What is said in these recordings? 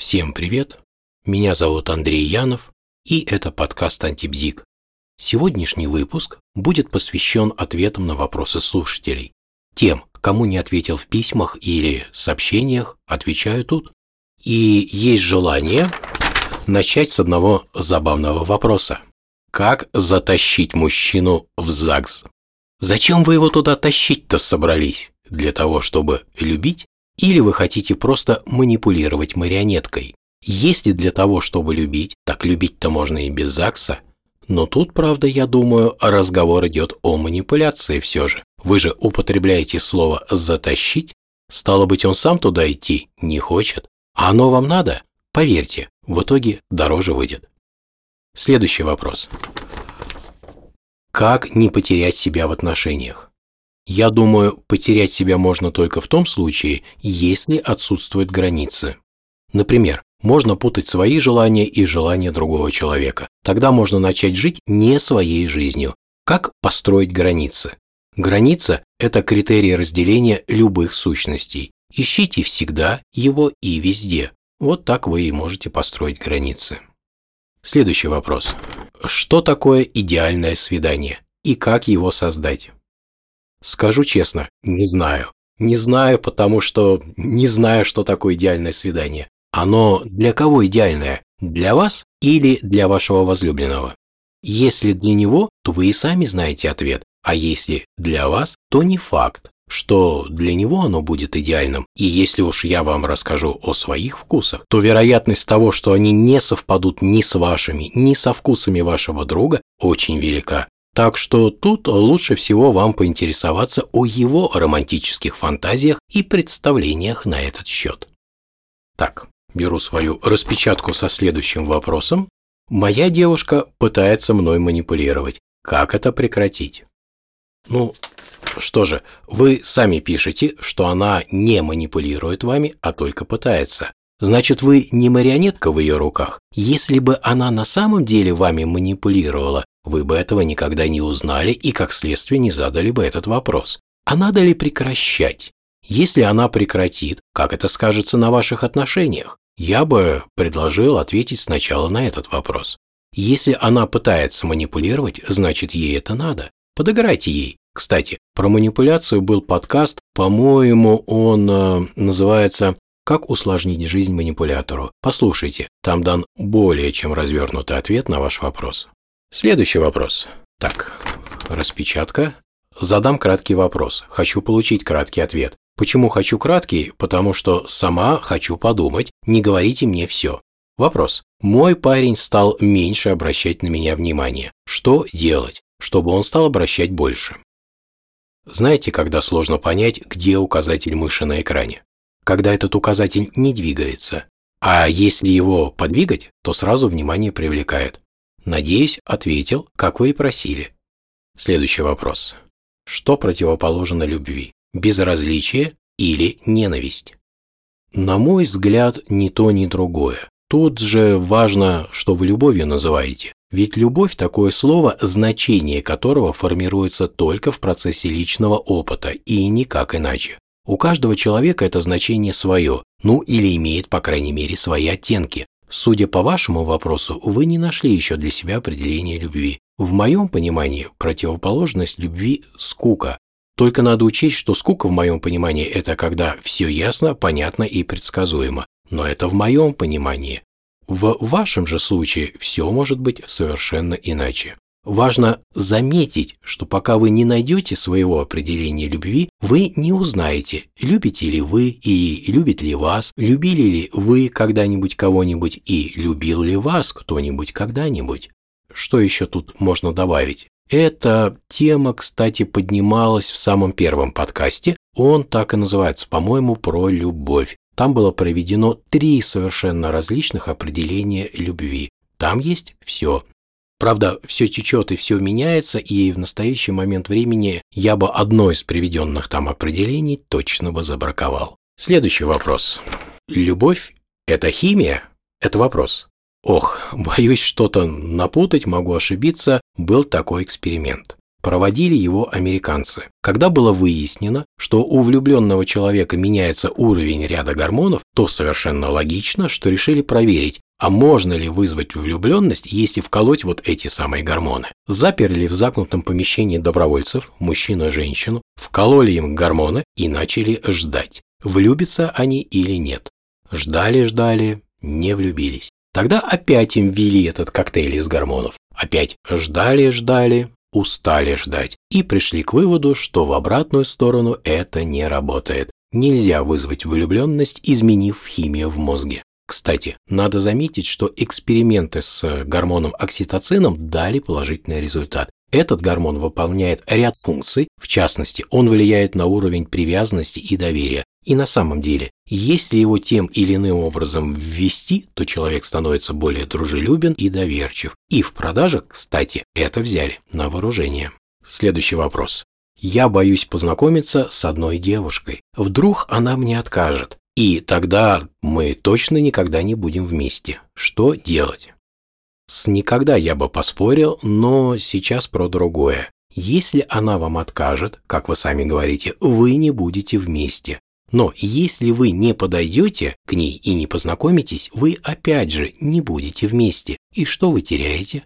Всем привет! Меня зовут Андрей Янов, и это подкаст «Антибзик». Сегодняшний выпуск будет посвящен ответам на вопросы слушателей. Тем, кому не ответил в письмах или сообщениях, отвечаю тут. И есть желание начать с одного забавного вопроса. Как затащить мужчину в ЗАГС? Зачем вы его туда тащить-то собрались? Для того, чтобы любить? Или вы хотите просто манипулировать марионеткой? Если для того, чтобы любить, так любить-то можно и без ЗАГСа. Но тут, правда, я думаю, разговор идет о манипуляции все же. Вы же употребляете слово «затащить», стало быть, он сам туда идти не хочет. А оно вам надо? Поверьте, в итоге дороже выйдет. Следующий вопрос. Как не потерять себя в отношениях? Я думаю, потерять себя можно только в том случае, если отсутствуют границы. Например, можно путать свои желания и желания другого человека. Тогда можно начать жить не своей жизнью. Как построить границы? Граница – это критерий разделения любых сущностей. Ищите всегда его и везде. Вот так вы и можете построить границы. Следующий вопрос. Что такое идеальное свидание и как его создать? Скажу честно, не знаю. Не знаю, потому что не знаю, что такое идеальное свидание. Оно для кого идеальное? Для вас или для вашего возлюбленного? Если для него, то вы и сами знаете ответ, а если для вас, то не факт, что для него оно будет идеальным. И если уж я вам расскажу о своих вкусах, то вероятность того, что они не совпадут ни с вашими, ни со вкусами вашего друга, очень велика. Так что тут лучше всего вам поинтересоваться о его романтических фантазиях и представлениях на этот счет. Так, беру свою распечатку со следующим вопросом. Моя девушка пытается мной манипулировать. Как это прекратить? Ну, что же, вы сами пишете, что она не манипулирует вами, а только пытается. Значит, вы не марионетка в ее руках. Если бы она на самом деле вами манипулировала, вы бы этого никогда не узнали и, как следствие, не задали бы этот вопрос. А надо ли прекращать? Если она прекратит, как это скажется на ваших отношениях? Я бы предложил ответить сначала на этот вопрос. Если она пытается манипулировать, значит ей это надо. Подыграйте ей. Кстати, про манипуляцию был подкаст, по-моему, он э, называется «Как усложнить жизнь манипулятору». Послушайте, там дан более чем развернутый ответ на ваш вопрос. Следующий вопрос. Так, распечатка. Задам краткий вопрос. Хочу получить краткий ответ. Почему хочу краткий? Потому что сама хочу подумать. Не говорите мне все. Вопрос. Мой парень стал меньше обращать на меня внимание. Что делать, чтобы он стал обращать больше? Знаете, когда сложно понять, где указатель мыши на экране? Когда этот указатель не двигается. А если его подвигать, то сразу внимание привлекает. Надеюсь, ответил, как вы и просили. Следующий вопрос. Что противоположно любви? Безразличие или ненависть? На мой взгляд, ни то, ни другое. Тут же важно, что вы любовью называете. Ведь любовь – такое слово, значение которого формируется только в процессе личного опыта и никак иначе. У каждого человека это значение свое, ну или имеет, по крайней мере, свои оттенки. Судя по вашему вопросу, вы не нашли еще для себя определения любви. В моем понимании противоположность любви – скука. Только надо учесть, что скука в моем понимании – это когда все ясно, понятно и предсказуемо. Но это в моем понимании. В вашем же случае все может быть совершенно иначе. Важно заметить, что пока вы не найдете своего определения любви, вы не узнаете, любите ли вы и любит ли вас, любили ли вы когда-нибудь кого-нибудь и любил ли вас кто-нибудь когда-нибудь. Что еще тут можно добавить? Эта тема, кстати, поднималась в самом первом подкасте. Он так и называется, по-моему, про любовь. Там было проведено три совершенно различных определения любви. Там есть все. Правда, все течет и все меняется, и в настоящий момент времени я бы одно из приведенных там определений точно бы забраковал. Следующий вопрос. Любовь – это химия? Это вопрос. Ох, боюсь что-то напутать, могу ошибиться. Был такой эксперимент. проводили его американцы. Когда было выяснено, что у влюбленного человека меняется уровень ряда гормонов, то совершенно логично, что решили проверить, а можно ли вызвать влюбленность, если вколоть вот эти самые гормоны. Заперли в замкнутом помещении добровольцев, мужчину и женщину, вкололи им гормоны и начали ждать, влюбятся они или нет. Ждали-ждали, не влюбились. Тогда опять им ввели этот коктейль из гормонов. Опять ждали-ждали, устали ждать и пришли к выводу, что в обратную сторону это не работает. Нельзя вызвать влюбленность, изменив химию в мозге. Кстати, надо заметить, что эксперименты с гормоном окситоцином дали положительный результат. Этот гормон выполняет ряд функций, в частности, он влияет на уровень привязанности и доверия. И на самом деле, если его тем или иным образом ввести, то человек становится более дружелюбен и доверчив. И в продажах, кстати, это взяли на вооружение. Следующий вопрос. Я боюсь познакомиться с одной девушкой. Вдруг она мне откажет. И тогда мы точно никогда не будем вместе. Что делать? С никогда я бы поспорил, но сейчас про другое. Если она вам откажет, как вы сами говорите, вы не будете вместе. Но если вы не подойдете к ней и не познакомитесь, вы опять же не будете вместе. И что вы теряете?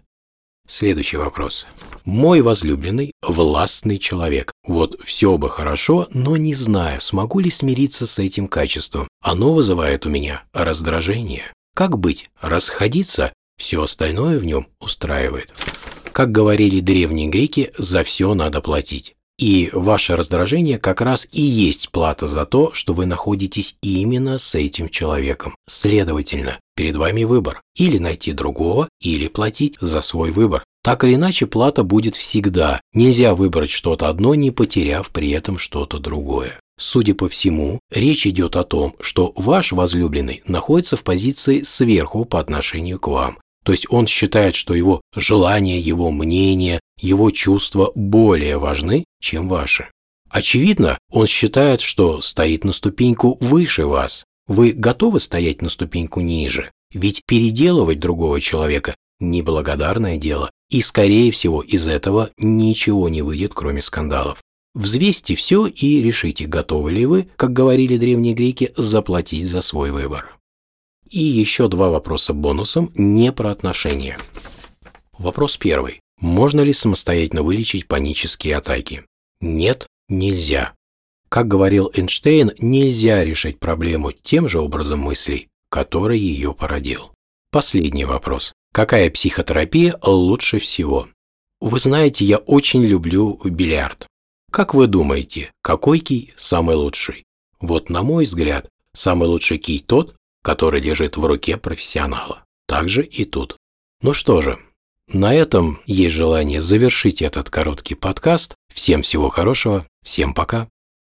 Следующий вопрос. Мой возлюбленный – властный человек. Вот все бы хорошо, но не знаю, смогу ли смириться с этим качеством. Оно вызывает у меня раздражение. Как быть? Расходиться все остальное в нем устраивает. Как говорили древние греки, за все надо платить. И ваше раздражение как раз и есть плата за то, что вы находитесь именно с этим человеком. Следовательно, перед вами выбор. Или найти другого, или платить за свой выбор. Так или иначе, плата будет всегда. Нельзя выбрать что-то одно, не потеряв при этом что-то другое. Судя по всему, речь идет о том, что ваш возлюбленный находится в позиции сверху по отношению к вам. То есть он считает, что его желания, его мнение, его чувства более важны, чем ваши. Очевидно, он считает, что стоит на ступеньку выше вас. Вы готовы стоять на ступеньку ниже? Ведь переделывать другого человека – неблагодарное дело, и, скорее всего, из этого ничего не выйдет, кроме скандалов. Взвесьте все и решите, готовы ли вы, как говорили древние греки, заплатить за свой выбор. И еще два вопроса бонусом не про отношения. Вопрос первый. Можно ли самостоятельно вылечить панические атаки? Нет, нельзя. Как говорил Эйнштейн, нельзя решить проблему тем же образом мыслей, который ее породил. Последний вопрос. Какая психотерапия лучше всего? Вы знаете, я очень люблю бильярд. Как вы думаете, какой кий самый лучший? Вот на мой взгляд, самый лучший кий тот, который лежит в руке профессионала. Так же и тут. Ну что же, на этом есть желание завершить этот короткий подкаст. Всем всего хорошего, всем пока.